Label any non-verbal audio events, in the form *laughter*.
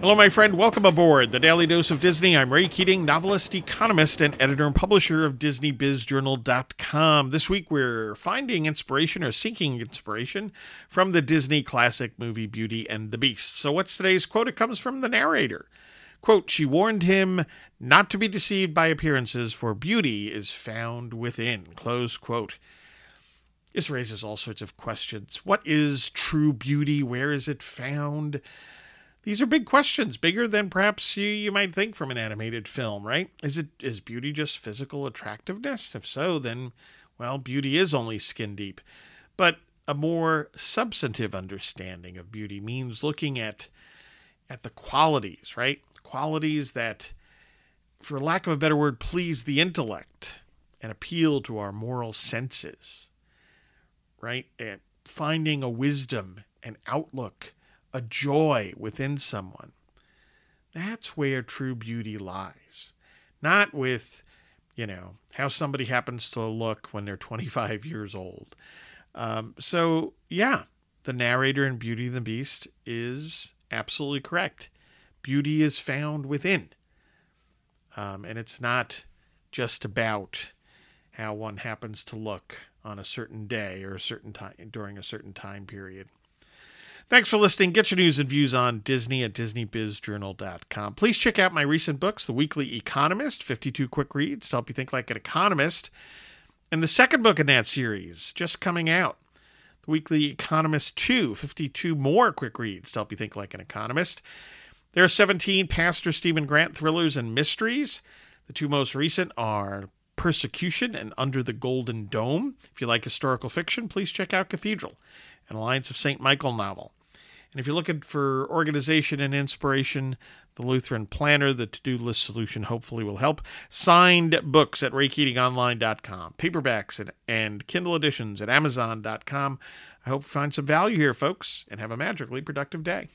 Hello, my friend. Welcome aboard the Daily Dose of Disney. I'm Ray Keating, novelist, economist, and editor and publisher of DisneyBizJournal.com. This week, we're finding inspiration or seeking inspiration from the Disney classic movie Beauty and the Beast. So, what's today's quote? It comes from the narrator. Quote, she warned him not to be deceived by appearances, for beauty is found within. Close quote. This raises all sorts of questions. What is true beauty? Where is it found? These are big questions, bigger than perhaps you, you might think from an animated film, right? Is it is beauty just physical attractiveness? If so, then well, beauty is only skin deep. But a more substantive understanding of beauty means looking at at the qualities, right? Qualities that for lack of a better word please the intellect and appeal to our moral senses. Right? And finding a wisdom and outlook a joy within someone. That's where true beauty lies. Not with, you know, how somebody happens to look when they're *laughs* 25 years old. Um, so, yeah, the narrator in Beauty and the Beast is absolutely correct. Beauty is found within. Um, and it's not just about how one happens to look on a certain day or a certain time during a certain time period. Thanks for listening. Get your news and views on Disney at DisneyBizJournal.com. Please check out my recent books, The Weekly Economist, 52 Quick Reads to help you think like an economist, and the second book in that series, just coming out, The Weekly Economist 2, 52 more quick reads to help you think like an economist. There are 17 Pastor Stephen Grant thrillers and mysteries. The two most recent are Persecution and Under the Golden Dome. If you like historical fiction, please check out Cathedral, an Alliance of St. Michael novel. And if you're looking for organization and inspiration, the Lutheran Planner, the to do list solution, hopefully will help. Signed books at raykeatingonline.com, paperbacks and, and Kindle editions at amazon.com. I hope you find some value here, folks, and have a magically productive day.